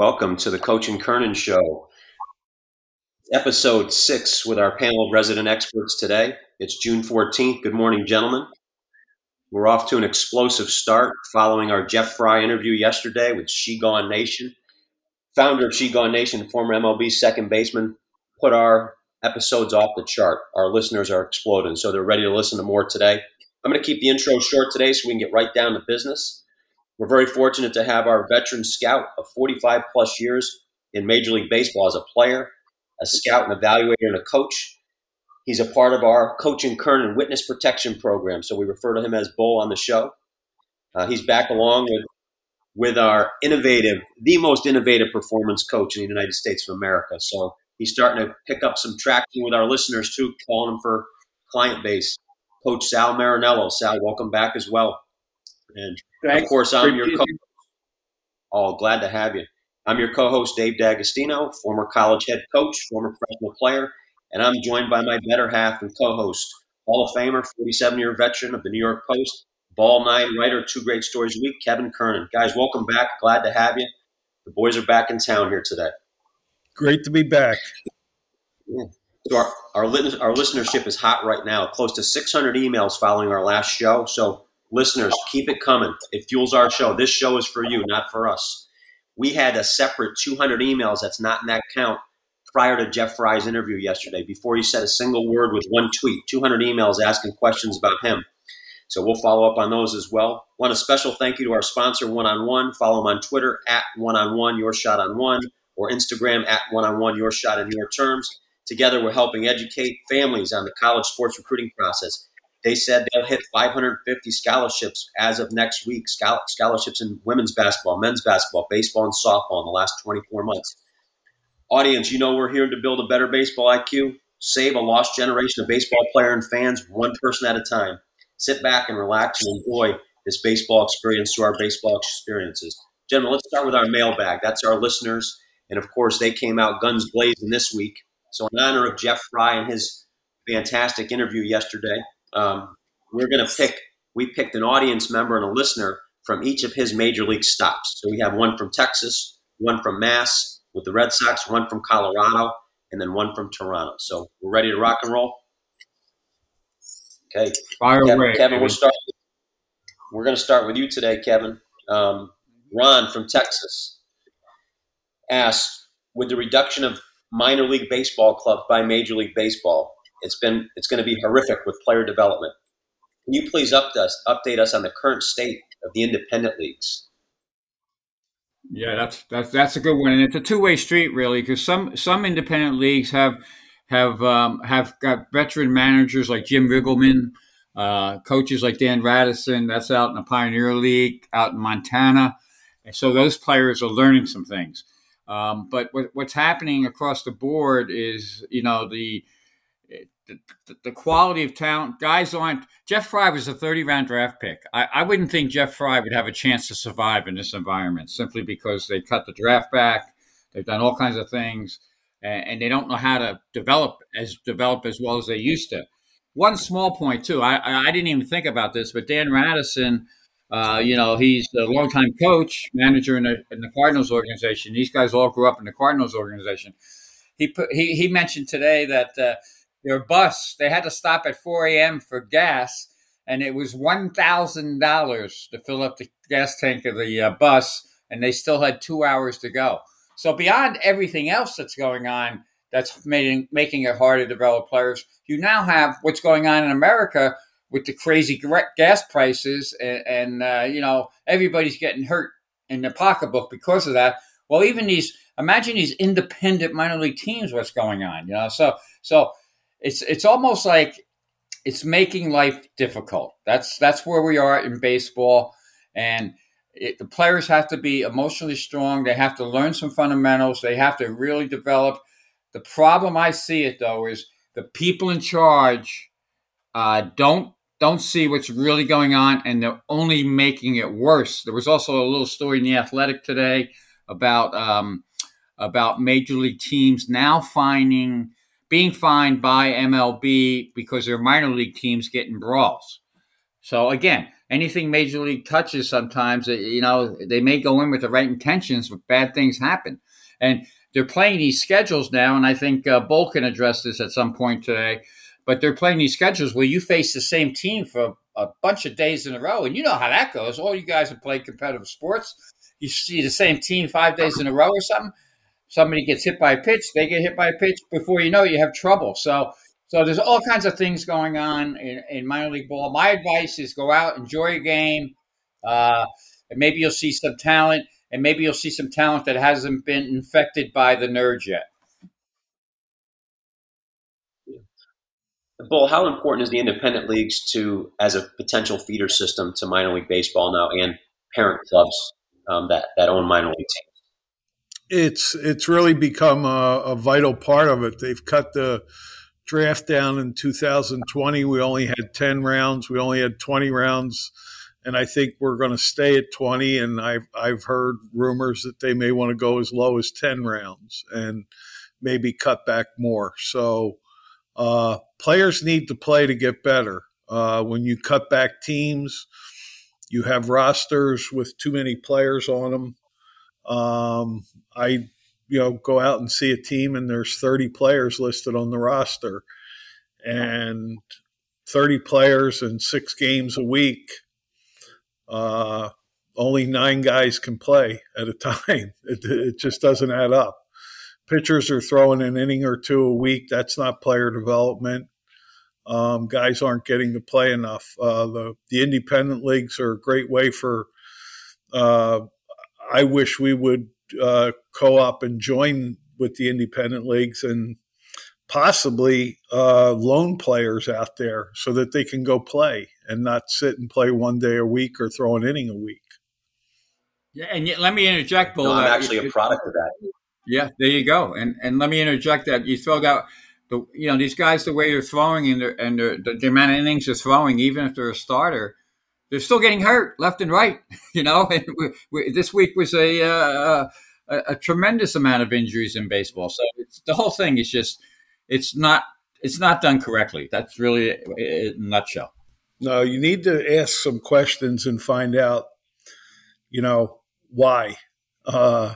Welcome to the Coach and Kernan Show, episode six with our panel of resident experts today. It's June 14th. Good morning, gentlemen. We're off to an explosive start following our Jeff Frye interview yesterday with She Gone Nation. Founder of She Gone Nation, former MLB second baseman, put our episodes off the chart. Our listeners are exploding, so they're ready to listen to more today. I'm going to keep the intro short today so we can get right down to business. We're very fortunate to have our veteran scout of 45 plus years in Major League Baseball as a player, a scout, an evaluator, and a coach. He's a part of our Coaching Kernan Witness Protection Program, so we refer to him as Bull on the show. Uh, he's back along with with our innovative, the most innovative performance coach in the United States of America. So he's starting to pick up some traction with our listeners too, calling him for client base. Coach Sal Marinello. Sal, welcome back as well. And Of course, I'm your co Oh, glad to have you. I'm your co-host, Dave D'Agostino, former college head coach, former professional player, and I'm joined by my better half and co-host, Hall of Famer, 47-year veteran of the New York Post, Ball Nine writer, two great stories a week, Kevin Kernan. Guys, welcome back. Glad to have you. The boys are back in town here today. Great to be back. Yeah. So our, our, our listenership is hot right now. Close to 600 emails following our last show. So listeners, keep it coming. It fuels our show. This show is for you, not for us. We had a separate 200 emails that's not in that count prior to Jeff Frye's interview yesterday, before he said a single word with one tweet. 200 emails asking questions about him. So we'll follow up on those as well. Want a special thank you to our sponsor, One on One. Follow them on Twitter at One on One, Your Shot on One, or Instagram at One on One, Your Shot in Your Terms. Together, we're helping educate families on the college sports recruiting process. They said they'll hit 550 scholarships as of next week. Scholarships in women's basketball, men's basketball, baseball, and softball in the last 24 months. Audience, you know we're here to build a better baseball IQ, save a lost generation of baseball player and fans one person at a time. Sit back and relax and enjoy this baseball experience through our baseball experiences. Gentlemen, let's start with our mailbag. That's our listeners. And of course, they came out guns blazing this week. So, in honor of Jeff Frye and his fantastic interview yesterday, um, we're going to pick. We picked an audience member and a listener from each of his major league stops. So we have one from Texas, one from Mass with the Red Sox, one from Colorado, and then one from Toronto. So we're ready to rock and roll. Okay, fire Kevin, away, Kevin. We're start. We're going to start with you today, Kevin. Um, Ron from Texas asked, "With the reduction of minor league baseball clubs by Major League Baseball. It's been it's going to be horrific with player development. Can you please update us update us on the current state of the independent leagues? Yeah, that's that's that's a good one, and it's a two way street really, because some some independent leagues have have um, have got veteran managers like Jim Riggleman, uh, coaches like Dan Radison. That's out in the Pioneer League out in Montana, and so those players are learning some things. Um, but what, what's happening across the board is, you know, the, the, the quality of talent. Guys aren't. Jeff Frye was a 30 round draft pick. I, I wouldn't think Jeff Frye would have a chance to survive in this environment simply because they cut the draft back. They've done all kinds of things, and, and they don't know how to develop as develop as well as they used to. One small point too. I, I didn't even think about this, but Dan Radison uh, you know, he's a longtime coach, manager in the, in the Cardinals organization. These guys all grew up in the Cardinals organization. He put, he, he mentioned today that uh, their bus they had to stop at 4 a.m. for gas, and it was one thousand dollars to fill up the gas tank of the uh, bus, and they still had two hours to go. So beyond everything else that's going on, that's making making it hard to develop players. You now have what's going on in America with the crazy gas prices and, and uh, you know everybody's getting hurt in their pocketbook because of that. Well, even these imagine these independent minor league teams, what's going on? You know, so so it's it's almost like it's making life difficult. That's that's where we are in baseball, and it, the players have to be emotionally strong. They have to learn some fundamentals. They have to really develop. The problem I see it though is the people in charge uh, don't don't see what's really going on and they're only making it worse. There was also a little story in the Athletic today about um, about major league teams now finding being fined by MLB because their minor league teams get in brawls. So again, anything major league touches sometimes you know they may go in with the right intentions but bad things happen and they're playing these schedules now and i think uh, bull can address this at some point today but they're playing these schedules where you face the same team for a bunch of days in a row and you know how that goes all you guys have played competitive sports you see the same team five days in a row or something somebody gets hit by a pitch they get hit by a pitch before you know you have trouble so so there's all kinds of things going on in, in minor league ball. My advice is go out, enjoy a game, uh, and maybe you'll see some talent, and maybe you'll see some talent that hasn't been infected by the nerds yet. Bull, how important is the independent leagues to as a potential feeder system to minor league baseball now and parent clubs um, that that own minor league teams? It's it's really become a, a vital part of it. They've cut the draft down in 2020, we only had 10 rounds. We only had 20 rounds. And I think we're going to stay at 20. And I've, I've heard rumors that they may want to go as low as 10 rounds and maybe cut back more. So uh, players need to play to get better. Uh, when you cut back teams, you have rosters with too many players on them. Um, I you know go out and see a team and there's 30 players listed on the roster. And 30 players and six games a week uh, only nine guys can play at a time. It, it, just doesn't add up. Pitchers are throwing an inning or two a week. That's not player development. Um, guys aren't getting to play enough. Uh, the, the independent leagues are a great way for uh, i wish we would uh, co-op and join with the independent leagues and possibly uh, loan players out there so that they can go play and not sit and play one day a week or throw an inning a week. Yeah, and yet, let me interject, Bull. No, I'm actually a product of that. Yeah, there you go. And and let me interject that you throw out the you know these guys the way they're throwing and they're, and they're, the, the amount of innings they're throwing, even if they're a starter, they're still getting hurt left and right. You know, and we, we, this week was a, uh, a, a tremendous amount of injuries in baseball. So the whole thing is just it's not it's not done correctly. That's really a nutshell. No, you need to ask some questions and find out, you know, why. Uh,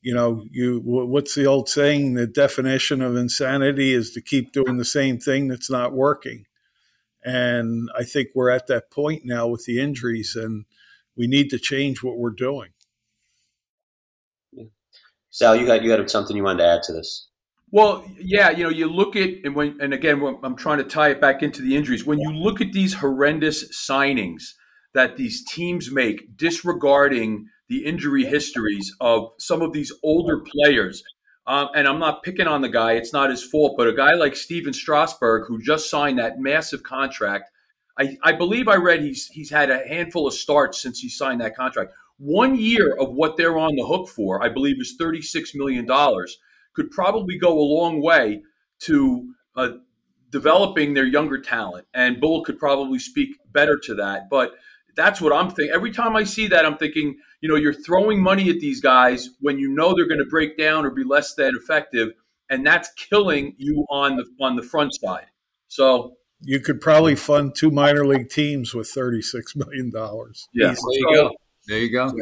you know, you what's the old saying? The definition of insanity is to keep doing the same thing that's not working. And I think we're at that point now with the injuries, and we need to change what we're doing. Sal, you got you had something you wanted to add to this. Well, yeah, you know, you look at and when and again, I'm trying to tie it back into the injuries. When you look at these horrendous signings that these teams make, disregarding the injury histories of some of these older players, um, and I'm not picking on the guy; it's not his fault. But a guy like Stephen Strasburg, who just signed that massive contract, I, I believe I read he's he's had a handful of starts since he signed that contract. One year of what they're on the hook for, I believe, is thirty six million dollars. Could probably go a long way to uh, developing their younger talent, and Bull could probably speak better to that. But that's what I'm thinking. Every time I see that, I'm thinking, you know, you're throwing money at these guys when you know they're going to break down or be less than effective, and that's killing you on the on the front side. So you could probably fund two minor league teams with thirty six million dollars. Yeah, there you go. There you go.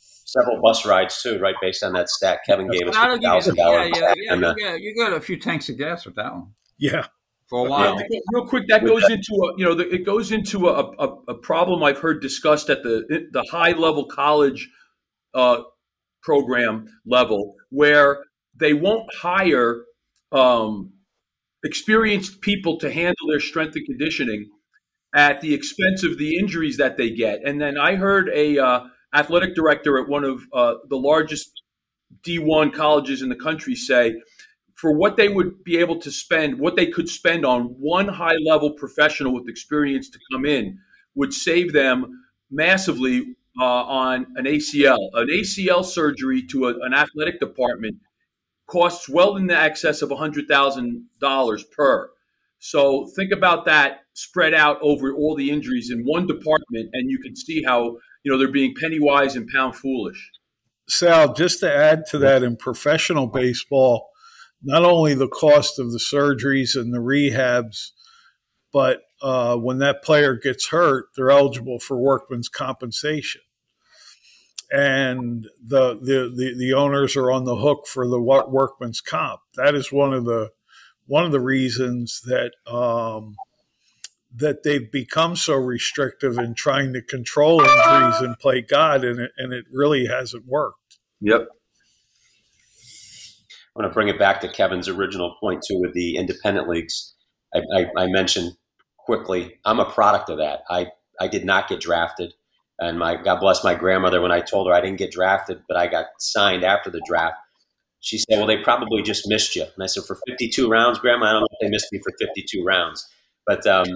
Several bus rides too, right? Based on that stat Kevin gave us, thousand dollars. Yeah, yeah, yeah. Uh, you, got, you got a few tanks of gas with that one. Yeah, for a while. Yeah, real quick, that goes into a you know the, it goes into a, a, a, problem I've heard discussed at the the high level college uh, program level where they won't hire um, experienced people to handle their strength and conditioning at the expense of the injuries that they get. And then I heard a uh, athletic director at one of uh, the largest D1 colleges in the country say for what they would be able to spend, what they could spend on one high level professional with experience to come in would save them massively uh, on an ACL. An ACL surgery to a, an athletic department costs well in the excess of $100,000 per. So think about that spread out over all the injuries in one department, and you can see how you know they're being penny wise and pound foolish. Sal, just to add to that, in professional baseball, not only the cost of the surgeries and the rehabs, but uh, when that player gets hurt, they're eligible for workman's compensation. And the, the, the, the owners are on the hook for the workman's comp. That is one of the one of the reasons that um, that they've become so restrictive in trying to control injuries and play God, and it, and it really hasn't worked. Yep. I want to bring it back to Kevin's original point too with the independent leagues. I, I, I mentioned quickly, I'm a product of that. I, I did not get drafted, and my God bless my grandmother when I told her I didn't get drafted, but I got signed after the draft. She said, "Well, they probably just missed you." And I said, "For 52 rounds, Grandma, I don't know if they missed me for 52 rounds, but um,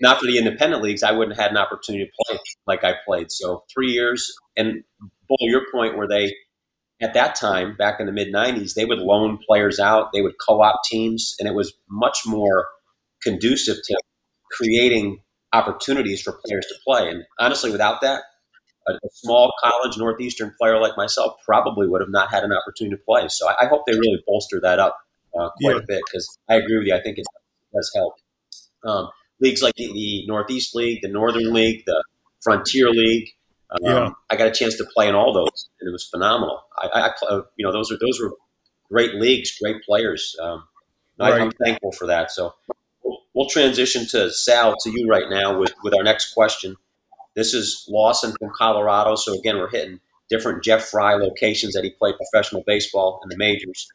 not for the independent leagues, I wouldn't have had an opportunity to play like I played. So three years, and Bull, your point where they at that time, back in the mid 90s, they would loan players out, they would co op teams, and it was much more conducive to creating opportunities for players to play. And honestly, without that, a, a, small college Northeastern player like myself probably would have not had an opportunity to play. So I, I hope they really bolster that up uh, quite yeah. a bit because I agree with you. I think it does help. Um, leagues like the, the Northeast League, the Northern League, the Frontier League, um, yeah. I got a chance to play in all those, and it was phenomenal. I, I uh, you know, those are those were great leagues, great players. Um, right. I, am thankful for that. So we'll, we'll, transition to Sal to you right now with with our next question. This is Lawson from Colorado. So again, we're hitting different Jeff Frye locations that he played professional baseball in the majors.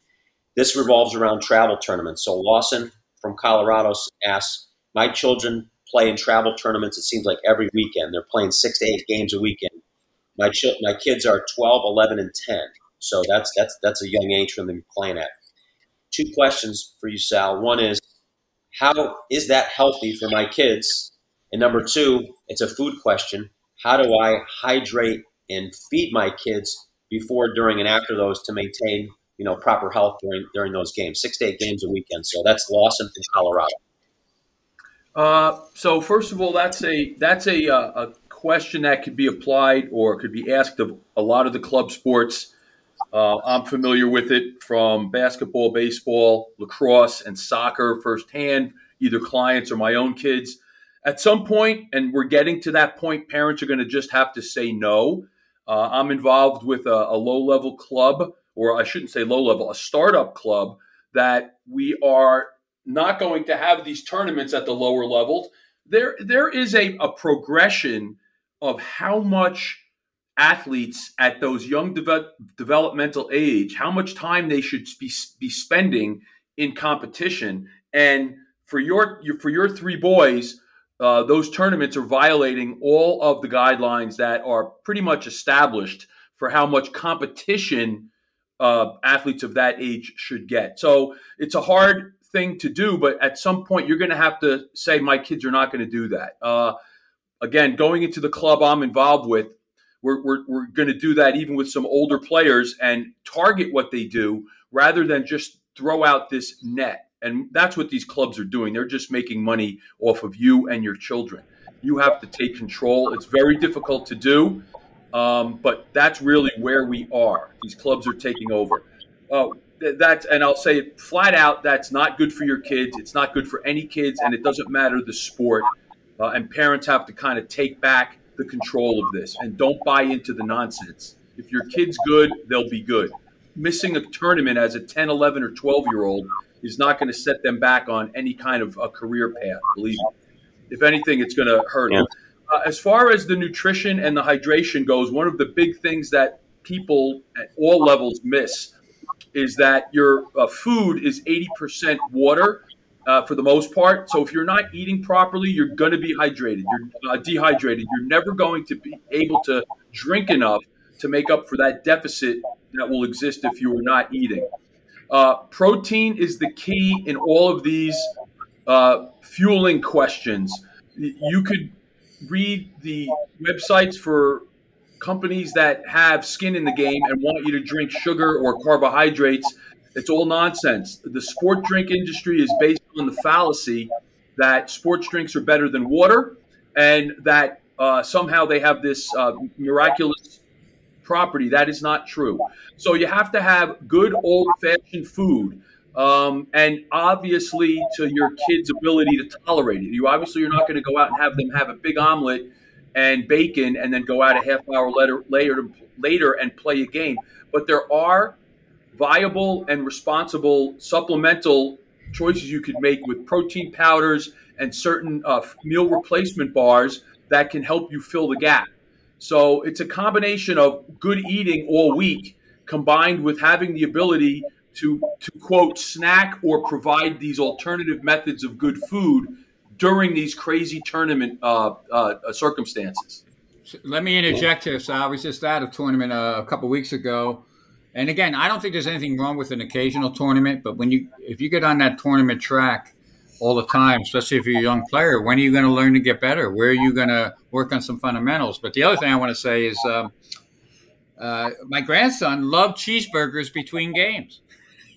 This revolves around travel tournaments. So Lawson from Colorado asks, "My children play in travel tournaments. It seems like every weekend they're playing six to eight games a weekend. My ch- my kids are 12, 11, and 10. So that's that's that's a young age for them to playing at. Two questions for you, Sal. One is, how is that healthy for my kids? And number two, it's a food question. How do I hydrate and feed my kids before, during, and after those to maintain you know proper health during during those games? Six to eight games a weekend. So that's Lawson from Colorado. Uh, so first of all, that's a that's a, uh, a question that could be applied or could be asked of a lot of the club sports. Uh, I'm familiar with it from basketball, baseball, lacrosse, and soccer firsthand, either clients or my own kids. At some point, and we're getting to that point, parents are going to just have to say no. Uh, I'm involved with a, a low level club, or I shouldn't say low level, a startup club that we are not going to have these tournaments at the lower levels. There, there is a, a progression of how much athletes at those young de- developmental age, how much time they should be, be spending in competition. And for your, your for your three boys, uh, those tournaments are violating all of the guidelines that are pretty much established for how much competition uh, athletes of that age should get. So it's a hard thing to do, but at some point you're going to have to say, my kids are not going to do that. Uh, again, going into the club I'm involved with, we're, we're, we're going to do that even with some older players and target what they do rather than just throw out this net. And that's what these clubs are doing. They're just making money off of you and your children. You have to take control. It's very difficult to do, um, but that's really where we are. These clubs are taking over. Uh, that's and I'll say it flat out. That's not good for your kids. It's not good for any kids, and it doesn't matter the sport. Uh, and parents have to kind of take back the control of this and don't buy into the nonsense. If your kid's good, they'll be good. Missing a tournament as a 10, 11, or 12 year old is not going to set them back on any kind of a career path. Believe me. If anything, it's going to hurt them. Uh, as far as the nutrition and the hydration goes, one of the big things that people at all levels miss is that your uh, food is 80% water uh, for the most part. So if you're not eating properly, you're going to be hydrated. You're uh, dehydrated. You're never going to be able to drink enough to make up for that deficit that will exist if you are not eating. Uh, protein is the key in all of these uh, fueling questions. You could read the websites for companies that have skin in the game and want you to drink sugar or carbohydrates. It's all nonsense. The sport drink industry is based on the fallacy that sports drinks are better than water and that uh, somehow they have this uh, miraculous property. That is not true. So you have to have good old fashioned food. um, and obviously to your kid's ability to tolerate it. You obviously you're not going to go out and have them have a big omelet and bacon and then go out a half hour later later later and play a game. But there are viable and responsible supplemental choices you could make with protein powders and certain uh, meal replacement bars that can help you fill the gap. So it's a combination of good eating all week combined with having the ability to, to quote, snack or provide these alternative methods of good food during these crazy tournament uh, uh, circumstances. Let me interject here. So I was just at a tournament uh, a couple weeks ago, and again, I don't think there's anything wrong with an occasional tournament. But when you if you get on that tournament track all the time, especially if you're a young player, when are you going to learn to get better? Where are you going to work on some fundamentals? But the other thing I want to say is, um, uh, my grandson loved cheeseburgers between games.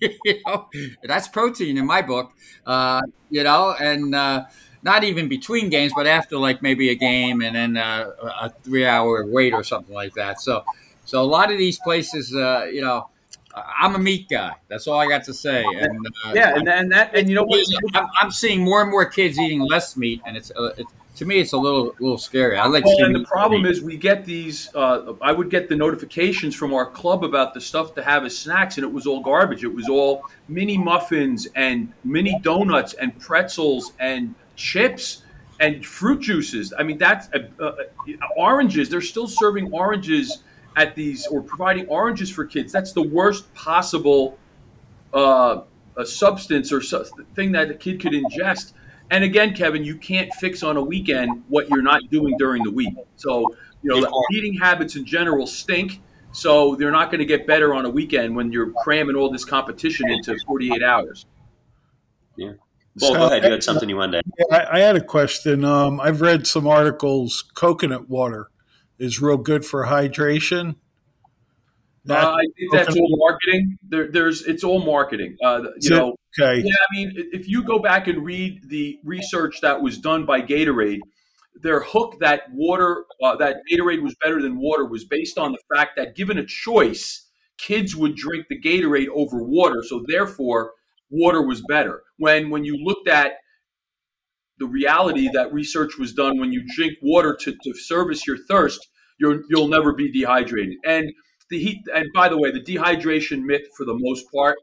you know, that's protein in my book. Uh, you know, and uh, not even between games, but after like maybe a game and then uh, a three hour wait or something like that. So, so a lot of these places, uh, you know, I'm a meat guy. That's all I got to say. And uh, yeah, and, and that and you know what? I'm, I'm, seeing more and more kids eating less meat, and it's, uh, it's to me it's a little little scary. I like. Well, and the problem is we get these. Uh, I would get the notifications from our club about the stuff to have as snacks, and it was all garbage. It was all mini muffins and mini donuts and pretzels and chips and fruit juices. I mean, that's uh, uh, oranges. They're still serving oranges at these or providing oranges for kids. That's the worst possible uh, substance or su- thing that a kid could ingest. And again, Kevin, you can't fix on a weekend what you're not doing during the week. So, you know, eating habits in general stink. So they're not going to get better on a weekend when you're cramming all this competition into 48 hours. Yeah. Well, so, go ahead. You had something you wanted to. I, I had a question. Um, I've read some articles. Coconut water is real good for hydration. Uh, I think that's all marketing. There, there's it's all marketing. Uh, you know, okay. Yeah, I mean, if you go back and read the research that was done by Gatorade, their hook that water uh, that Gatorade was better than water was based on the fact that given a choice, kids would drink the Gatorade over water. So therefore, water was better. When when you looked at the reality that research was done when you drink water to, to service your thirst, you you'll never be dehydrated. And the heat, and by the way, the dehydration myth for the most part,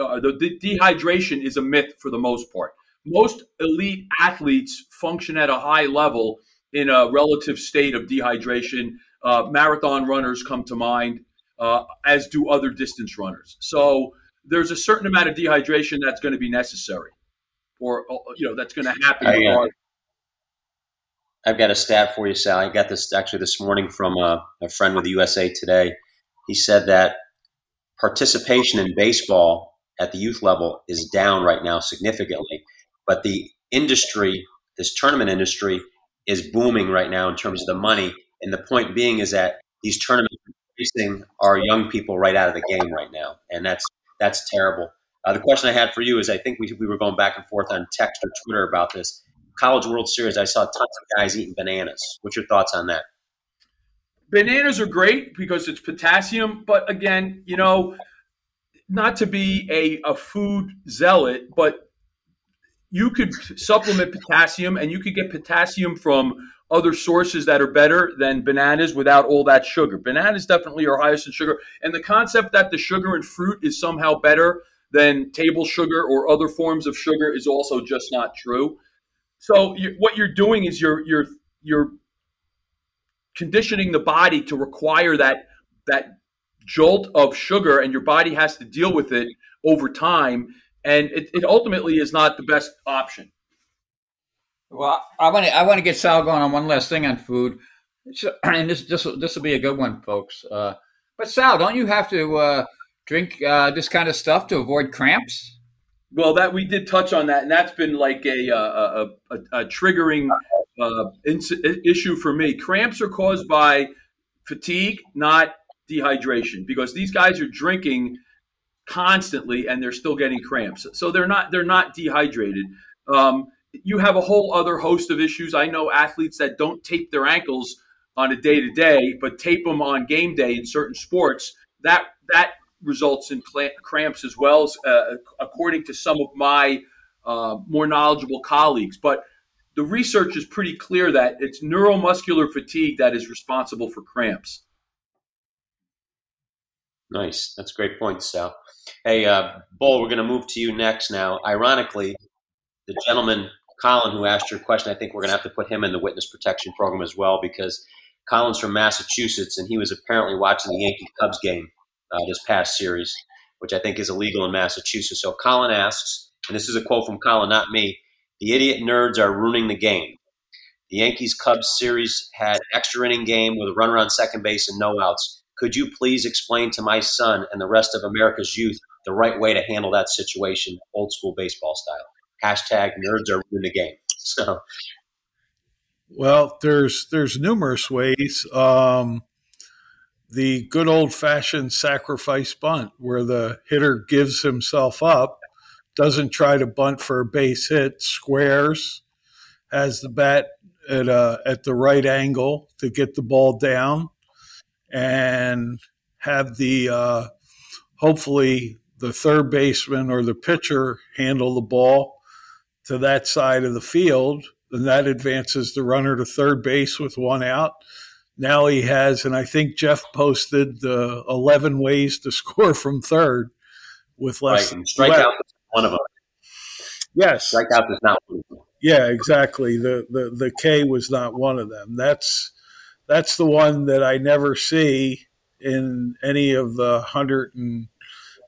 uh, the, the dehydration is a myth for the most part. Most elite athletes function at a high level in a relative state of dehydration. Uh, marathon runners come to mind, uh, as do other distance runners. So there's a certain amount of dehydration that's going to be necessary, or uh, you know that's going to happen. I, uh, I've got a stat for you, Sal. I got this actually this morning from a, a friend with the USA Today. He said that participation in baseball at the youth level is down right now significantly, but the industry, this tournament industry, is booming right now in terms of the money. And the point being is that these tournaments are our young people right out of the game right now, and that's that's terrible. Uh, the question I had for you is I think we, we were going back and forth on text or Twitter about this. College World Series, I saw tons of guys eating bananas. What's your thoughts on that? Bananas are great because it's potassium, but again, you know, not to be a, a food zealot, but you could supplement potassium and you could get potassium from other sources that are better than bananas without all that sugar. Bananas definitely are highest in sugar. And the concept that the sugar in fruit is somehow better than table sugar or other forms of sugar is also just not true. So you, what you're doing is you're you're you're conditioning the body to require that that jolt of sugar and your body has to deal with it over time and it, it ultimately is not the best option well, I want to I want to get Sal going on one last thing on food, and this this this will be a good one, folks. Uh, but Sal, don't you have to uh, drink uh, this kind of stuff to avoid cramps? Well, that we did touch on that, and that's been like a a, a, a triggering uh, issue for me. Cramps are caused by fatigue, not dehydration, because these guys are drinking constantly and they're still getting cramps. So they're not they're not dehydrated. Um, you have a whole other host of issues. I know athletes that don't tape their ankles on a day to day, but tape them on game day in certain sports. That that results in cramps as well, uh, according to some of my uh, more knowledgeable colleagues. But the research is pretty clear that it's neuromuscular fatigue that is responsible for cramps. Nice. That's a great point, Sal. Hey, uh, Bull, we're going to move to you next now. Ironically, the gentleman, Colin, who asked your question, I think we're going to have to put him in the witness protection program as well because Colin's from Massachusetts and he was apparently watching the Yankee Cubs game uh, this past series, which I think is illegal in Massachusetts. So Colin asks, and this is a quote from Colin, not me the idiot nerds are ruining the game. The Yankees Cubs series had extra inning game with a runner on second base and no outs. Could you please explain to my son and the rest of America's youth the right way to handle that situation, old school baseball style? Hashtag nerds are in the game. So, well, there's there's numerous ways. Um, the good old fashioned sacrifice bunt, where the hitter gives himself up, doesn't try to bunt for a base hit, squares, has the bat at a, at the right angle to get the ball down, and have the uh, hopefully the third baseman or the pitcher handle the ball to that side of the field, and that advances the runner to third base with one out. Now he has, and I think Jeff posted the 11 ways to score from third with less. Right, strikeout is one of them. Yes, strikeout is not one of them. Yeah, exactly. The, the the K was not one of them. That's that's the one that I never see in any of the hundred and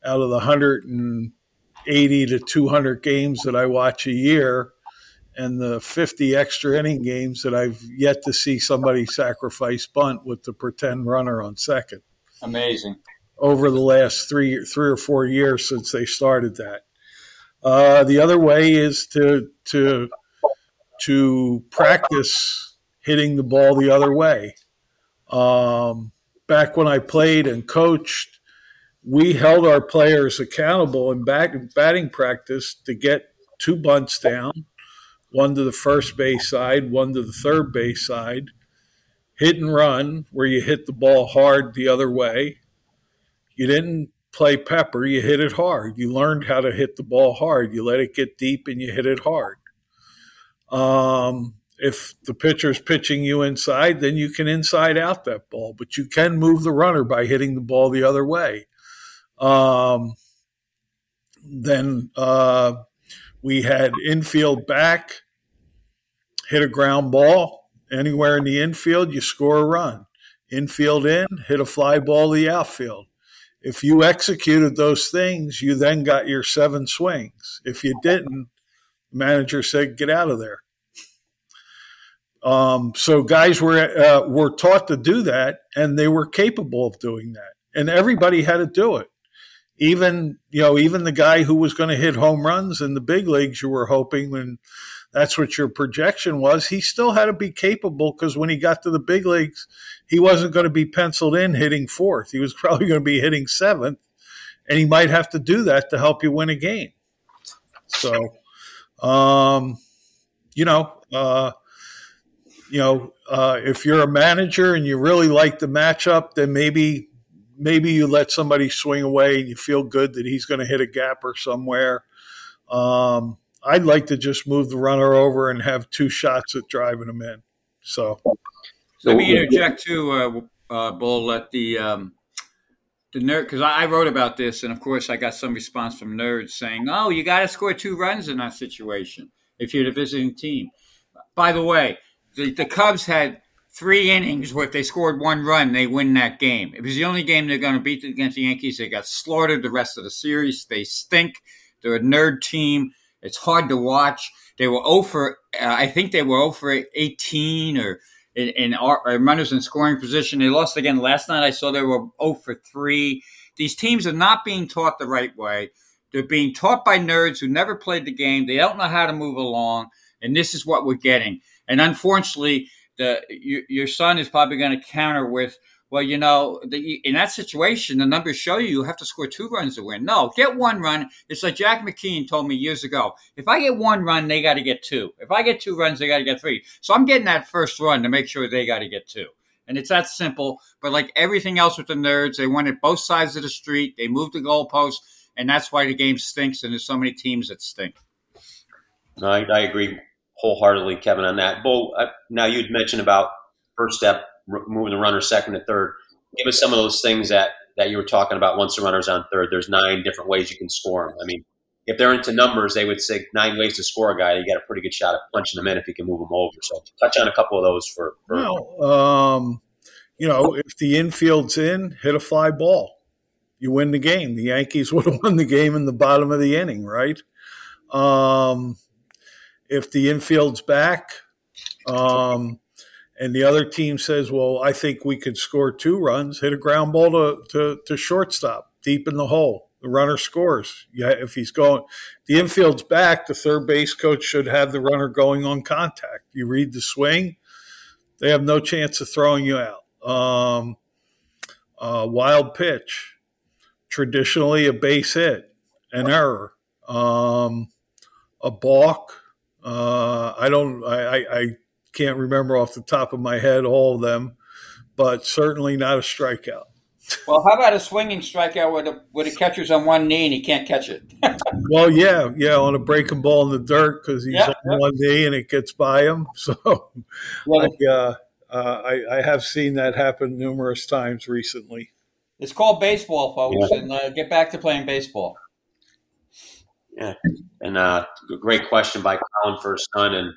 out of the hundred and eighty to two hundred games that I watch a year, and the fifty extra inning games that I've yet to see somebody sacrifice bunt with the pretend runner on second. Amazing. Over the last three three or four years since they started that. Uh, the other way is to to to practice hitting the ball the other way. Um, back when I played and coached, we held our players accountable in back, batting practice to get two bunts down, one to the first base side, one to the third base side, hit and run, where you hit the ball hard the other way. You didn't play pepper, you hit it hard. You learned how to hit the ball hard. You let it get deep and you hit it hard. Um, if the pitcher's pitching you inside, then you can inside out that ball, but you can move the runner by hitting the ball the other way. Um, then uh, we had infield back, hit a ground ball anywhere in the infield, you score a run. Infield in, hit a fly ball to the outfield. If you executed those things, you then got your seven swings. If you didn't, the manager said, get out of there. Um, so guys were uh, were taught to do that, and they were capable of doing that, and everybody had to do it. Even you know, even the guy who was going to hit home runs in the big leagues, you were hoping, and that's what your projection was. He still had to be capable because when he got to the big leagues, he wasn't going to be penciled in hitting fourth. He was probably going to be hitting seventh, and he might have to do that to help you win a game. So, um, you know. Uh, you know, uh, if you're a manager and you really like the matchup, then maybe maybe you let somebody swing away and you feel good that he's going to hit a gap or somewhere. Um, I'd like to just move the runner over and have two shots at driving him in. So, let me interject too, uh, uh, Bull. Let the um, the nerd because I, I, wrote about this, and of course, I got some response from nerds saying, "Oh, you got to score two runs in that situation if you're the visiting team." By the way, the, the Cubs had three innings where if they scored one run, they win that game. It was the only game they're going to beat against the Yankees. They got slaughtered the rest of the series. They stink. They're a nerd team. It's hard to watch. They were over. Uh, I think they were over 18 or in, in, in runners in scoring position. They lost again last night. I saw they were 0 for 3. These teams are not being taught the right way. They're being taught by nerds who never played the game. They don't know how to move along. And this is what we're getting. And unfortunately, the your, your son is probably going to counter with, well, you know, the, in that situation, the numbers show you you have to score two runs to win. No, get one run. It's like Jack McKeon told me years ago. If I get one run, they got to get two. If I get two runs, they got to get three. So I'm getting that first run to make sure they got to get two. And it's that simple. But like everything else with the nerds, they went at both sides of the street. They moved the goalpost, and that's why the game stinks. And there's so many teams that stink. No, I, I agree wholeheartedly, Kevin, on that. Bo, uh, now you'd mentioned about first step, moving the runner second to third. Give us some of those things that that you were talking about. Once the runner's on third, there's nine different ways you can score them. I mean, if they're into numbers, they would say nine ways to score a guy. You got a pretty good shot at punching them in if you can move them over. So touch on a couple of those for. for well, um, you know, if the infield's in, hit a fly ball. You win the game. The Yankees would have won the game in the bottom of the inning, right? Um, if the infield's back, um, and the other team says, "Well, I think we could score two runs," hit a ground ball to, to, to shortstop, deep in the hole the runner scores. Yeah, if he's going, the infield's back, the third base coach should have the runner going on contact. You read the swing, they have no chance of throwing you out. Um, uh, wild pitch, traditionally a base hit, an error, um, a balk. Uh, I don't, I, I, I can't remember off the top of my head all of them, but certainly not a strikeout. Well, how about a swinging strikeout where the where the catcher's on one knee and he can't catch it? well, yeah, yeah, on a breaking ball in the dirt because he's on one knee and it gets by him. So, well, I, uh, uh, I, I, have seen that happen numerous times recently. It's called baseball, folks, yeah. and uh, get back to playing baseball. Yeah, and uh, great question by Colin for his son, and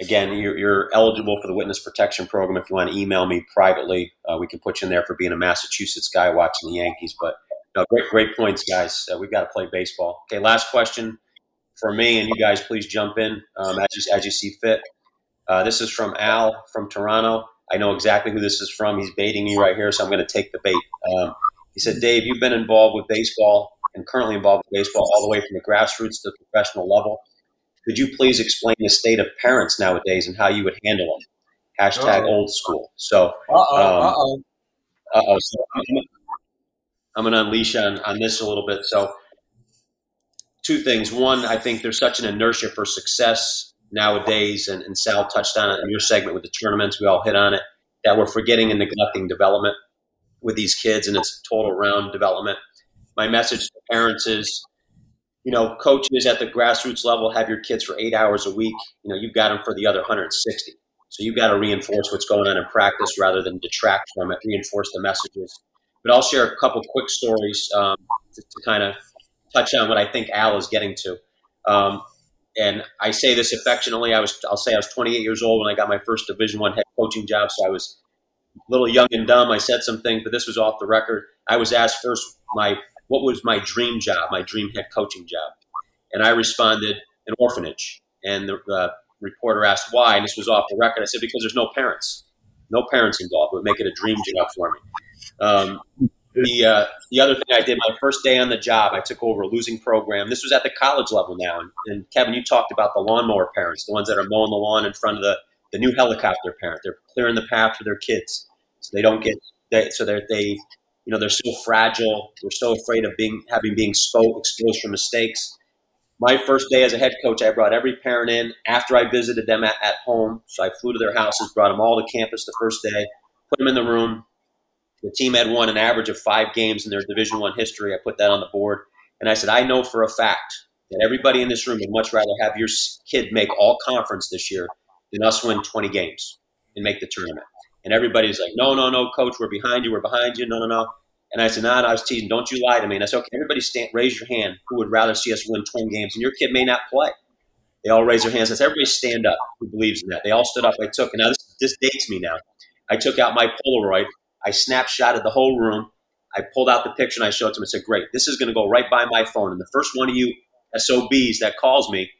again, you're, you're, eligible for the witness protection program. If you want to email me privately, uh, we can put you in there for being a Massachusetts guy watching the Yankees. But no, great, great points, guys. Uh, we've got to play baseball. Okay, last question for me, and you guys please jump in um, as, you, as you see fit. Uh, this is from Al from Toronto. I know exactly who this is from. He's baiting me right here, so I'm going to take the bait. Um, he said, Dave, you've been involved with baseball and currently involved in baseball all the way from the grassroots to the professional level. Could you please explain the state of parents nowadays and how you would handle them? Hashtag Uh-oh. old school. So, uh-oh, um, uh-oh. So I'm, I'm going to unleash on, on this a little bit. So, two things. One, I think there's such an inertia for success nowadays, and, and Sal touched on it in your segment with the tournaments. We all hit on it that we're forgetting and neglecting development with these kids, and it's total round development. My message to parents is you know, coaches at the grassroots level have your kids for eight hours a week. You know, you've got them for the other 160. So you've got to reinforce what's going on in practice rather than detract from it, reinforce the messages. But I'll share a couple quick stories um, to, to, kind of touch on what I think Al is getting to. Um, and I say this affectionately. I was, I'll say I was 28 years old when I got my first Division One head coaching job. So I was a little young and dumb. I said some things, but this was off the record. I was asked first my what was my dream job, my dream head coaching job? And I responded, an orphanage. And the uh, reporter asked why, and this was off the record. I said, because there's no parents. No parents involved. It would make it a dream job for me. Um, the, uh, the other thing I did, my first day on the job, I took over a losing program. This was at the college level now. And, and Kevin, you talked about the lawnmower parents, the ones that are mowing the lawn in front of the, the new helicopter parent. They're clearing the path for their kids so they don't get, they, so they they you know, they're so fragile. We're so afraid of being having being exposed, exposed for mistakes. My first day as a head coach, I brought every parent in after I visited them at, at home. So I flew to their houses, brought them all to campus the first day, put them in the room. The team had won an average of five games in their Division One history. I put that on the board, and I said, I know for a fact that everybody in this room would much rather have your kid make all conference this year than us win 20 games and make the tournament. And everybody's like, no, no, no, coach, we're behind you, we're behind you, no, no, no. And I said, no, nah, I was teasing, don't you lie to me. And I said, okay, everybody stand, raise your hand who would rather see us win 20 games, and your kid may not play. They all raised their hands. I said, everybody stand up who believes in that. They all stood up. I took, and now this, this dates me now. I took out my Polaroid. I snapshotted the whole room. I pulled out the picture and I showed it to them. I said, great, this is going to go right by my phone. And the first one of you SOBs that calls me,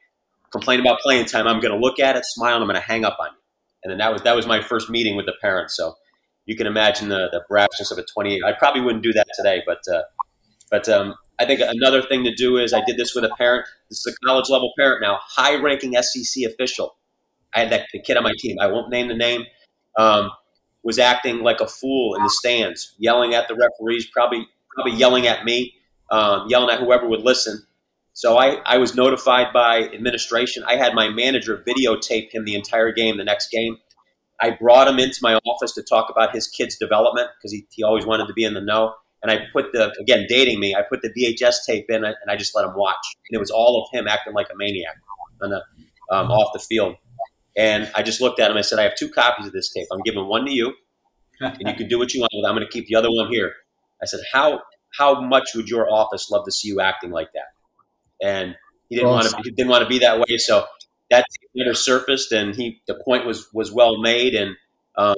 complain about playing time, I'm going to look at it, smile, and I'm going to hang up on you. And then that was that was my first meeting with the parents. So you can imagine the the brashness of a 28. I probably wouldn't do that today, but uh, but um, I think another thing to do is I did this with a parent. This is a college level parent now, high ranking SEC official. I had that the kid on my team. I won't name the name. Um, was acting like a fool in the stands, yelling at the referees, probably probably yelling at me, um, yelling at whoever would listen. So I, I was notified by administration. I had my manager videotape him the entire game, the next game. I brought him into my office to talk about his kid's development because he, he always wanted to be in the know. And I put the, again, dating me, I put the VHS tape in and I just let him watch. And it was all of him acting like a maniac on the, um, off the field. And I just looked at him. I said, I have two copies of this tape. I'm giving one to you, and you can do what you want with it. I'm going to keep the other one here. I said, how how much would your office love to see you acting like that? And he didn't want to. He didn't want to be that way. So that later surfaced, and he the point was was well made. And um,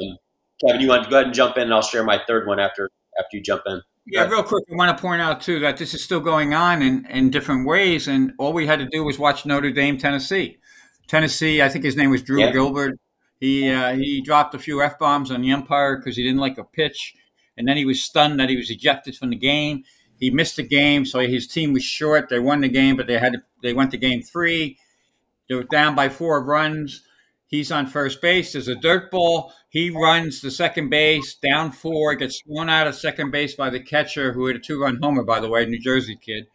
Kevin, you want to go ahead and jump in, and I'll share my third one after after you jump in. Yeah, real quick, I want to point out too that this is still going on in, in different ways, and all we had to do was watch Notre Dame, Tennessee. Tennessee, I think his name was Drew yeah. Gilbert. He uh, he dropped a few f bombs on the umpire because he didn't like a pitch, and then he was stunned that he was ejected from the game. He missed the game, so his team was short. They won the game, but they had to, they went to game three. They were down by four runs. He's on first base. There's a dirt ball. He runs the second base, down four, gets thrown out of second base by the catcher, who had a two run homer, by the way, New Jersey kid.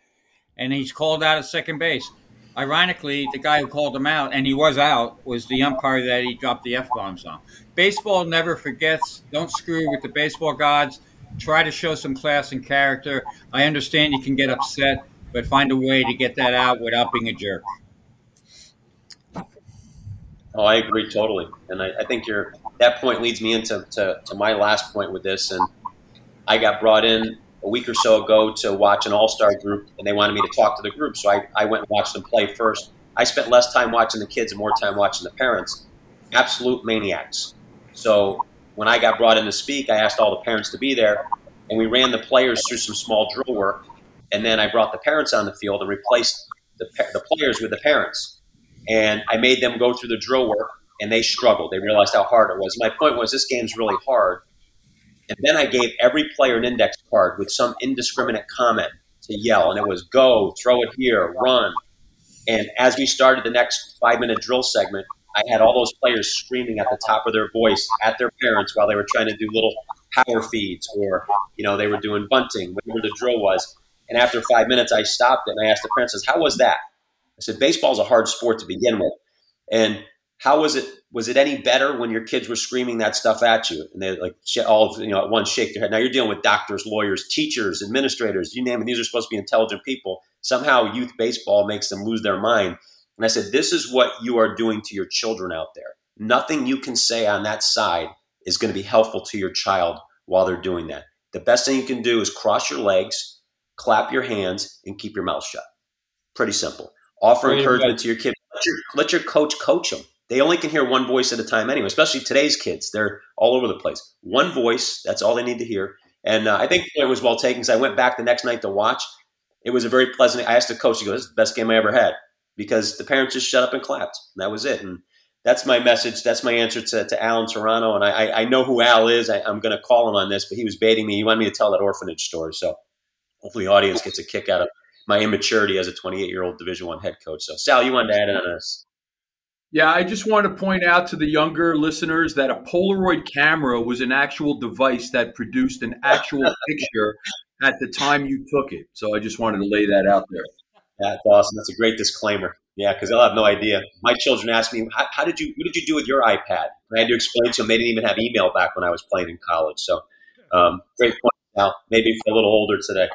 And he's called out of second base. Ironically, the guy who called him out, and he was out, was the umpire that he dropped the F bombs on. Baseball never forgets. Don't screw with the baseball gods. Try to show some class and character. I understand you can get upset, but find a way to get that out without being a jerk. Oh, I agree totally, and I, I think your that point leads me into to, to my last point with this. And I got brought in a week or so ago to watch an All Star group, and they wanted me to talk to the group, so I, I went and watched them play first. I spent less time watching the kids and more time watching the parents. Absolute maniacs. So when I got brought in to speak, I asked all the parents to be there, and we ran the players through some small drill work, and then I brought the parents on the field and replaced the, the players with the parents and I made them go through the drill work, and they struggled. They realized how hard it was. My point was, this game's really hard. And then I gave every player an index card with some indiscriminate comment to yell, and it was go, throw it here, run. And as we started the next five minute drill segment, I had all those players screaming at the top of their voice at their parents while they were trying to do little power feeds or, you know, they were doing bunting, whatever the drill was. And after five minutes, I stopped it and I asked the parents, "How was that?" I said, baseball is a hard sport to begin with. And how was it? Was it any better when your kids were screaming that stuff at you? And they like all you know at once shake their head. Now you're dealing with doctors, lawyers, teachers, administrators, you name it. These are supposed to be intelligent people. Somehow youth baseball makes them lose their mind. And I said, this is what you are doing to your children out there. Nothing you can say on that side is going to be helpful to your child while they're doing that. The best thing you can do is cross your legs, clap your hands, and keep your mouth shut. Pretty simple. Offer encouragement to your kid. Let your, let your coach coach them. They only can hear one voice at a time anyway, especially today's kids. They're all over the place. One voice, that's all they need to hear. And uh, I think it was well taken because I went back the next night to watch. It was a very pleasant. I asked the coach, he goes, "This is the best game I ever had," because the parents just shut up and clapped. And that was it. And that's my message. That's my answer to, to Al Toronto. And I, I know who Al is. I, am going to call him on this, but he was baiting me. He wanted me to tell that orphanage story. So hopefully the audience gets a kick out of my immaturity as a 28 year old Division One head coach. So, Sal, you wanted to add on this? Yeah, I just want to point out to the younger listeners that a Polaroid camera was an actual device that produced an actual picture at the time you took it. So I just wanted to lay that out there. That's awesome. That's a great disclaimer. Yeah, because they'll have no idea. My children ask me, how, how, did you, what did you do with your iPad? And I had to explain to them they didn't even have email back when I was playing in college. So, um, great point, Now, Maybe a little older today.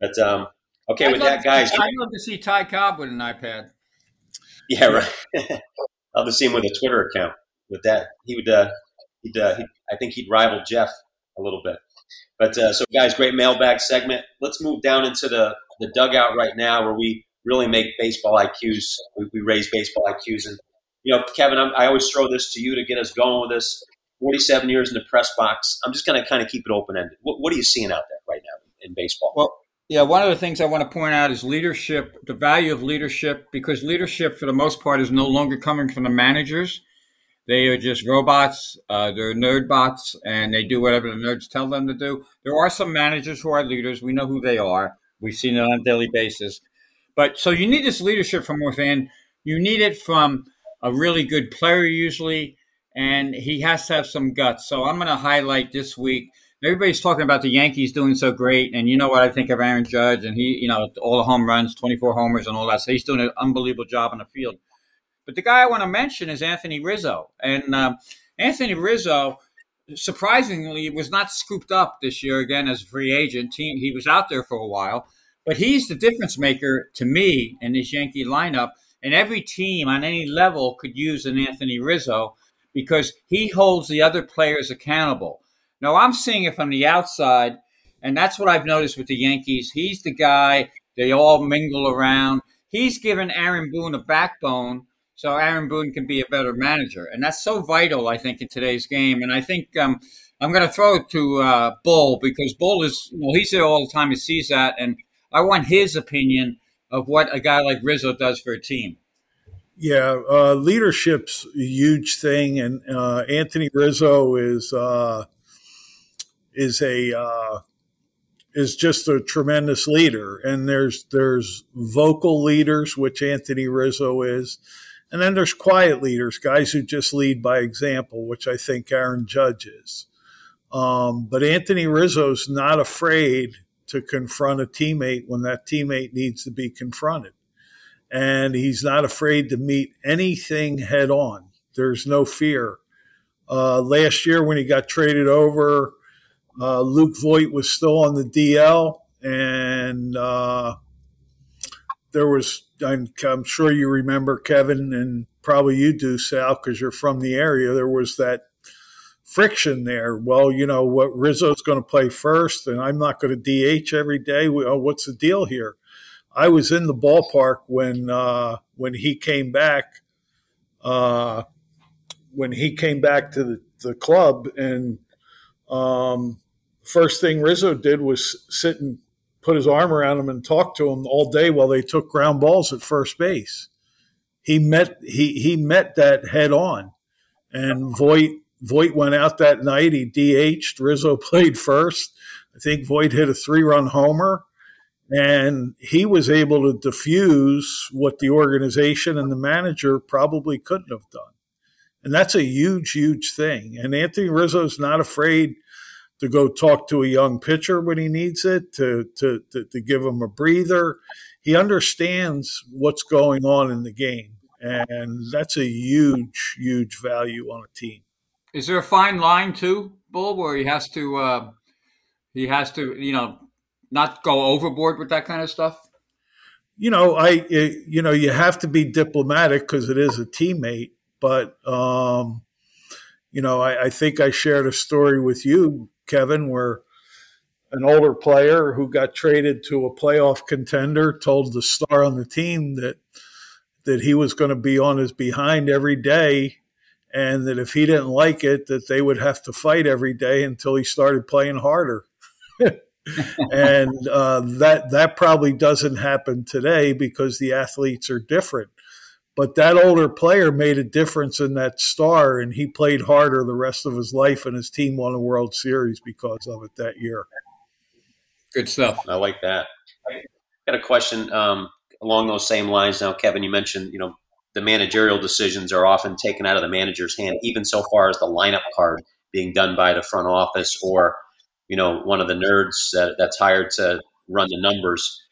But um, Okay, I'd with that, guys. I'd love to see Ty Cobb with an iPad. Yeah, right. I'd love to see him with a Twitter account. With that, he would. Uh, he'd, uh, he'd, I think he'd rival Jeff a little bit. But uh, so, guys, great mailbag segment. Let's move down into the the dugout right now, where we really make baseball IQs. We, we raise baseball IQs, and you know, Kevin, I'm, i always throw this to you to get us going with this. 47 years in the press box. I'm just going to kind of keep it open ended. What, what, are you seeing out there right now in baseball? Well, yeah, one of the things I want to point out is leadership, the value of leadership, because leadership, for the most part, is no longer coming from the managers. They are just robots. Uh, they're nerd bots, and they do whatever the nerds tell them to do. There are some managers who are leaders. We know who they are. We've seen it on a daily basis. But so you need this leadership from within. You need it from a really good player, usually, and he has to have some guts. So I'm going to highlight this week – everybody's talking about the Yankees doing so great, and you know what I think of Aaron Judge, and he, you know, all the home runs, 24 homers, and all that. So he's doing an unbelievable job on the field. But the guy I want to mention is Anthony Rizzo, and um, Anthony Rizzo, surprisingly, was not scooped up this year again as a free agent. He, he was out there for a while, but he's the difference maker to me in this Yankee lineup. And every team on any level could use an Anthony Rizzo because he holds the other players accountable. Now, I'm seeing it from the outside, and that's what I've noticed with the Yankees. He's the guy they all mingle around. He's given Aaron Boone a backbone so Aaron Boone can be a better manager. And that's so vital, I think, in today's game. And I think um, I'm going to throw it to uh, Bull because Bull is, well, he's there all the time. He sees that. And I want his opinion of what a guy like Rizzo does for a team. Yeah, uh, leadership's a huge thing, and uh, Anthony Rizzo is uh, is a uh, is just a tremendous leader. And there's there's vocal leaders, which Anthony Rizzo is, and then there's quiet leaders, guys who just lead by example, which I think Aaron Judge is. Um, but Anthony Rizzo's not afraid to confront a teammate when that teammate needs to be confronted. And he's not afraid to meet anything head on. There's no fear. Uh, last year, when he got traded over, uh, Luke Voit was still on the DL, and uh, there was, I'm, I'm, sure you remember, Kevin, and probably you do, Sal, because you're from the area. There was that friction there. Well, you know what, Rizzo's going to play first, and I'm not going to DH every day. Oh, what's the deal here? I was in the ballpark when uh, when he came back. Uh, when he came back to the, the club, and um, first thing Rizzo did was sit and put his arm around him and talk to him all day while they took ground balls at first base. He met he he met that head on, and Voit Voit went out that night. He DH'd. Rizzo played first. I think Voit hit a three run homer, and he was able to diffuse what the organization and the manager probably couldn't have done. And that's a huge, huge thing. And Anthony Rizzo's not afraid to go talk to a young pitcher when he needs it, to, to, to, to give him a breather. He understands what's going on in the game. And that's a huge, huge value on a team. Is there a fine line too, Bull, where he has to uh, he has to, you know, not go overboard with that kind of stuff? You know, I it, you know you have to be diplomatic because it is a teammate, but um, you know I, I think I shared a story with you Kevin, where an older player who got traded to a playoff contender told the star on the team that that he was going to be on his behind every day and that if he didn't like it that they would have to fight every day until he started playing harder. And uh, that that probably doesn't happen today because the athletes are different but that older player made a difference in that star, and he played harder the rest of his life, and his team won a World Series because of it that year. Good stuff. I like that. I got a question um, along those same lines. Now, Kevin, you mentioned you know the managerial decisions are often taken out of the manager's hand, even so far as the lineup card being done by the front office or you know one of the nerds that, that's hired to run the numbers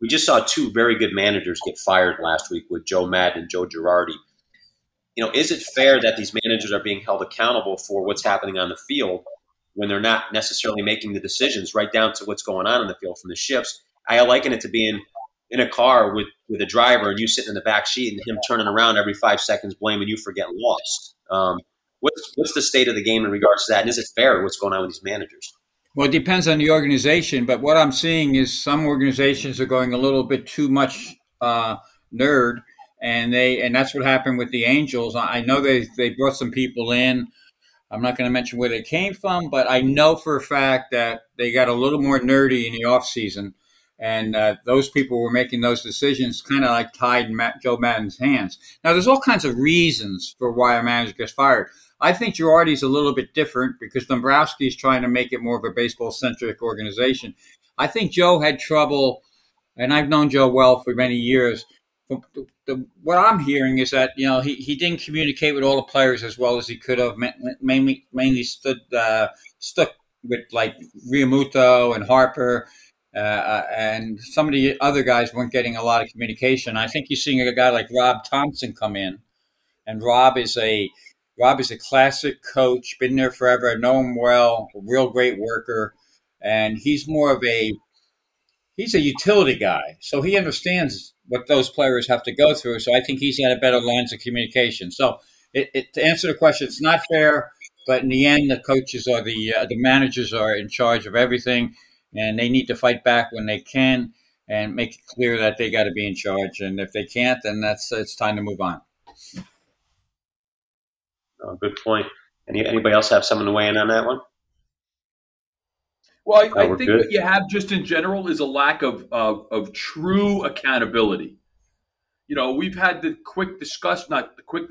we just saw two very good managers get fired last week with Joe Maddon and Joe Girardi. You know, is it fair that these managers are being held accountable for what's happening on the field when they're not necessarily making the decisions right down to what's going on in the field from the shifts? I liken it to being in a car with, with a driver and you sitting in the back seat and him turning around every five seconds blaming you for getting lost. Um, what's, what's the state of the game in regards to that? And is it fair what's going on with these managers? Well, it depends on the organization, but what I'm seeing is some organizations are going a little bit too much uh, nerd, and they and that's what happened with the Angels. I know they they brought some people in. I'm not going to mention where they came from, but I know for a fact that they got a little more nerdy in the off season, and uh, those people were making those decisions kind of like tied Matt, Joe Maddon's hands. Now, there's all kinds of reasons for why a manager gets fired. I think Girardi's a little bit different because Dombrowski's trying to make it more of a baseball centric organization. I think Joe had trouble, and I've known Joe well for many years. The, the, what I'm hearing is that you know he, he didn't communicate with all the players as well as he could have. Mainly mainly stood uh, stuck with like Realmuto and Harper, uh, uh, and some of the other guys weren't getting a lot of communication. I think you're seeing a guy like Rob Thomson come in, and Rob is a Rob is a classic coach, been there forever, I know him well, a real great worker, and he's more of a he's a utility guy, so he understands what those players have to go through. So I think he's had a better lines of communication. So it, it, to answer the question, it's not fair, but in the end, the coaches or the uh, the managers are in charge of everything, and they need to fight back when they can and make it clear that they got to be in charge. And if they can't, then that's it's time to move on. Oh, good point. Any, anybody else have someone to weigh in on that one? Well, I, I think good. what you have just in general is a lack of, of, of true accountability. You know, we've had the quick discuss, not the quick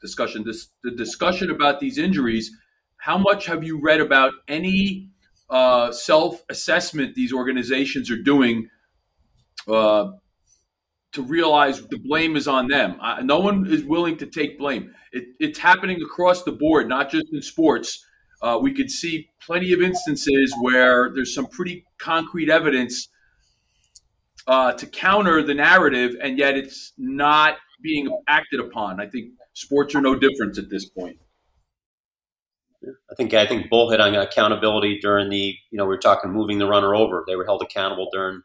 discussion, this the discussion about these injuries. How much have you read about any uh, self assessment these organizations are doing uh, to realize the blame is on them? No one is willing to take blame. It, it's happening across the board, not just in sports uh, we could see plenty of instances where there's some pretty concrete evidence uh, to counter the narrative, and yet it's not being acted upon. I think sports are no different at this point. I think I think Bull hit on accountability during the you know we were talking moving the runner over. They were held accountable during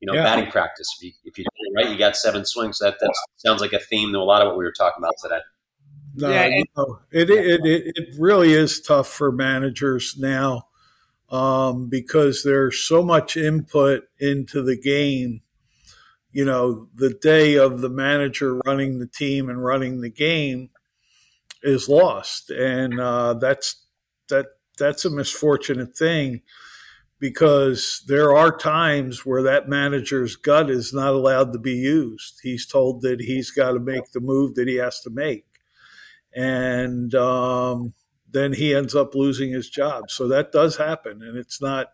you know yeah. batting practice. If you, if you right, you got seven swings. That that sounds like a theme to a lot of what we were talking about today. No, yeah, it, no, it, it, it, it really is tough for managers now um, because there's so much input into the game. You know, the day of the manager running the team and running the game is lost, and uh, that's that that's a misfortunate thing because there are times where that manager's gut is not allowed to be used. He's told that he's got to make the move that he has to make and um, then he ends up losing his job. So that does happen, and it's not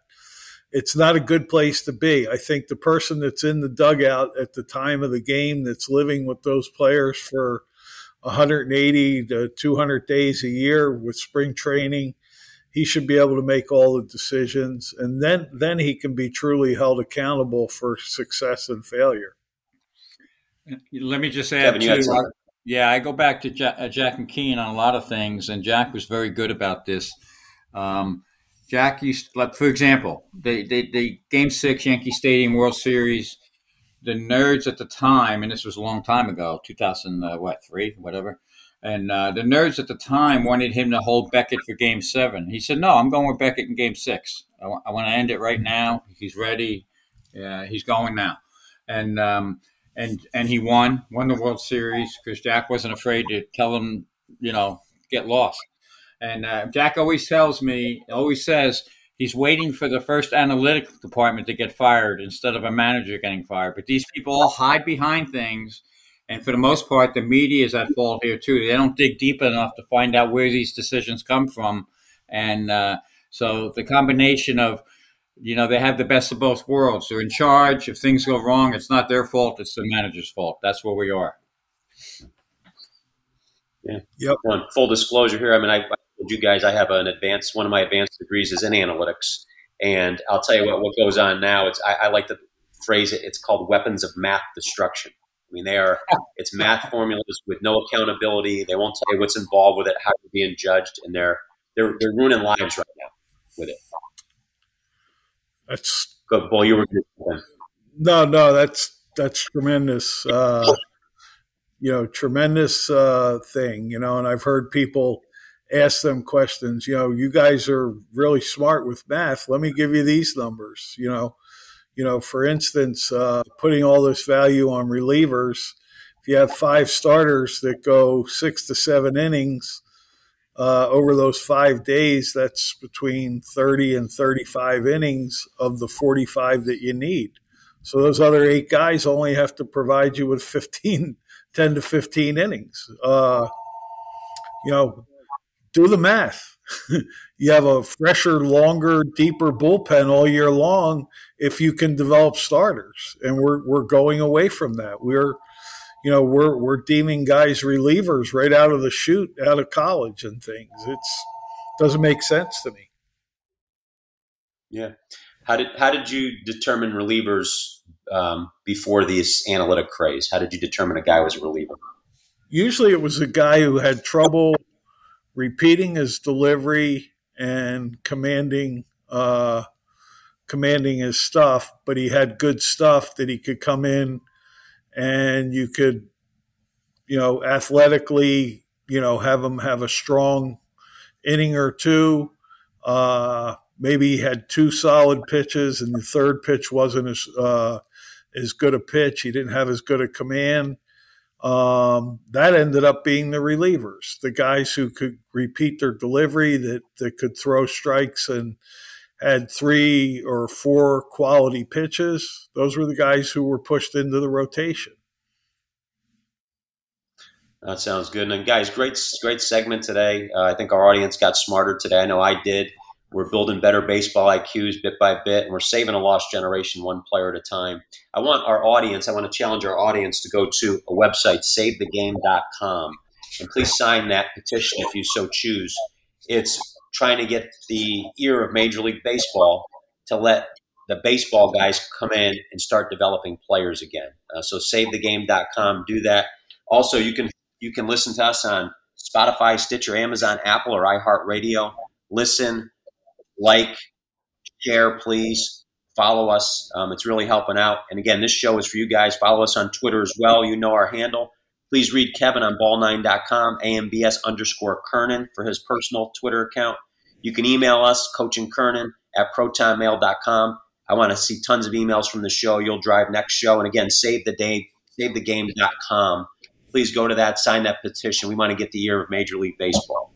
it's not a good place to be. I think the person that's in the dugout at the time of the game that's living with those players for 180 to 200 days a year with spring training, he should be able to make all the decisions, and then then he can be truly held accountable for success and failure. Let me just add Kevin, too. Yeah, I go back to Jack, uh, Jack McKeon on a lot of things, and Jack was very good about this. Um, Jack used, like, for example, the, the, the Game Six Yankee Stadium World Series. The nerds at the time, and this was a long time ago, 2000, uh, what three, whatever. And uh, the nerds at the time wanted him to hold Beckett for Game Seven. He said, "No, I'm going with Beckett in Game Six. I, w- I want to end it right now. He's ready. Yeah, he's going now." And um, and and he won won the World Series because Jack wasn't afraid to tell him, you know, get lost. And uh, Jack always tells me, always says he's waiting for the first analytics department to get fired instead of a manager getting fired. But these people all hide behind things. And for the most part, the media is at fault here too. They don't dig deep enough to find out where these decisions come from. And uh, so the combination of you know, they have the best of both worlds. They're in charge. If things go wrong, it's not their fault, it's the manager's fault. That's where we are. Yeah. Yep. Well, full disclosure here. I mean, I, I told you guys I have an advanced, one of my advanced degrees is in analytics. And I'll tell you what, what goes on now. It's, I, I like to phrase it, it's called weapons of math destruction. I mean, they are, it's math formulas with no accountability. They won't tell you what's involved with it, how you're being judged, and they're, they're, they're ruining lives right now with it. That's good. Well, you were good. No, no, that's that's tremendous. Uh, you know, tremendous uh, thing. You know, and I've heard people ask them questions. You know, you guys are really smart with math. Let me give you these numbers. You know, you know, for instance, uh, putting all this value on relievers. If you have five starters that go six to seven innings, uh, over those five days, that's between 30 and 35 innings of the 45 that you need. So those other eight guys only have to provide you with 15, 10 to 15 innings. Uh, you know, do the math. you have a fresher, longer, deeper bullpen all year long if you can develop starters. And we're, we're going away from that. We're, you know, we're we're deeming guys relievers right out of the chute, out of college and things. It's doesn't make sense to me. Yeah. How did how did you determine relievers um, before this analytic craze? How did you determine a guy was a reliever? Usually, it was a guy who had trouble repeating his delivery and commanding uh, commanding his stuff, but he had good stuff that he could come in and you could, you know, athletically, you know, have him have a strong inning or two. Uh, maybe he had two solid pitches, and the third pitch wasn't as uh, as good a pitch. He didn't have as good a command. Um, that ended up being the relievers, the guys who could repeat their delivery, that, that could throw strikes and had three or four quality pitches. Those were the guys who were pushed into the rotation. That sounds good. And guys, great, great segment today. Uh, I think our audience got smarter today. I know I did. We're building better baseball IQs bit by bit, and we're saving a lost generation one player at a time. I want our audience, I want to challenge our audience to go to a website, savethegame.com, and please sign that petition if you so choose. It's trying to get the ear of Major League Baseball to let the baseball guys come in and start developing players again. Uh, so savethegame.com, do that. Also, you can you can listen to us on Spotify, Stitcher, Amazon, Apple, or iHeartRadio. Listen, like, share, please. Follow us. Um, it's really helping out. And again, this show is for you guys. Follow us on Twitter as well. You know our handle. Please read Kevin on ball9.com, AMBS underscore Kernan for his personal Twitter account. You can email us, coachingkernan at protonmail.com. I want to see tons of emails from the show. You'll drive next show. And again, save the day, savethegame.com. Please go to that, sign that petition. We want to get the year of Major League Baseball.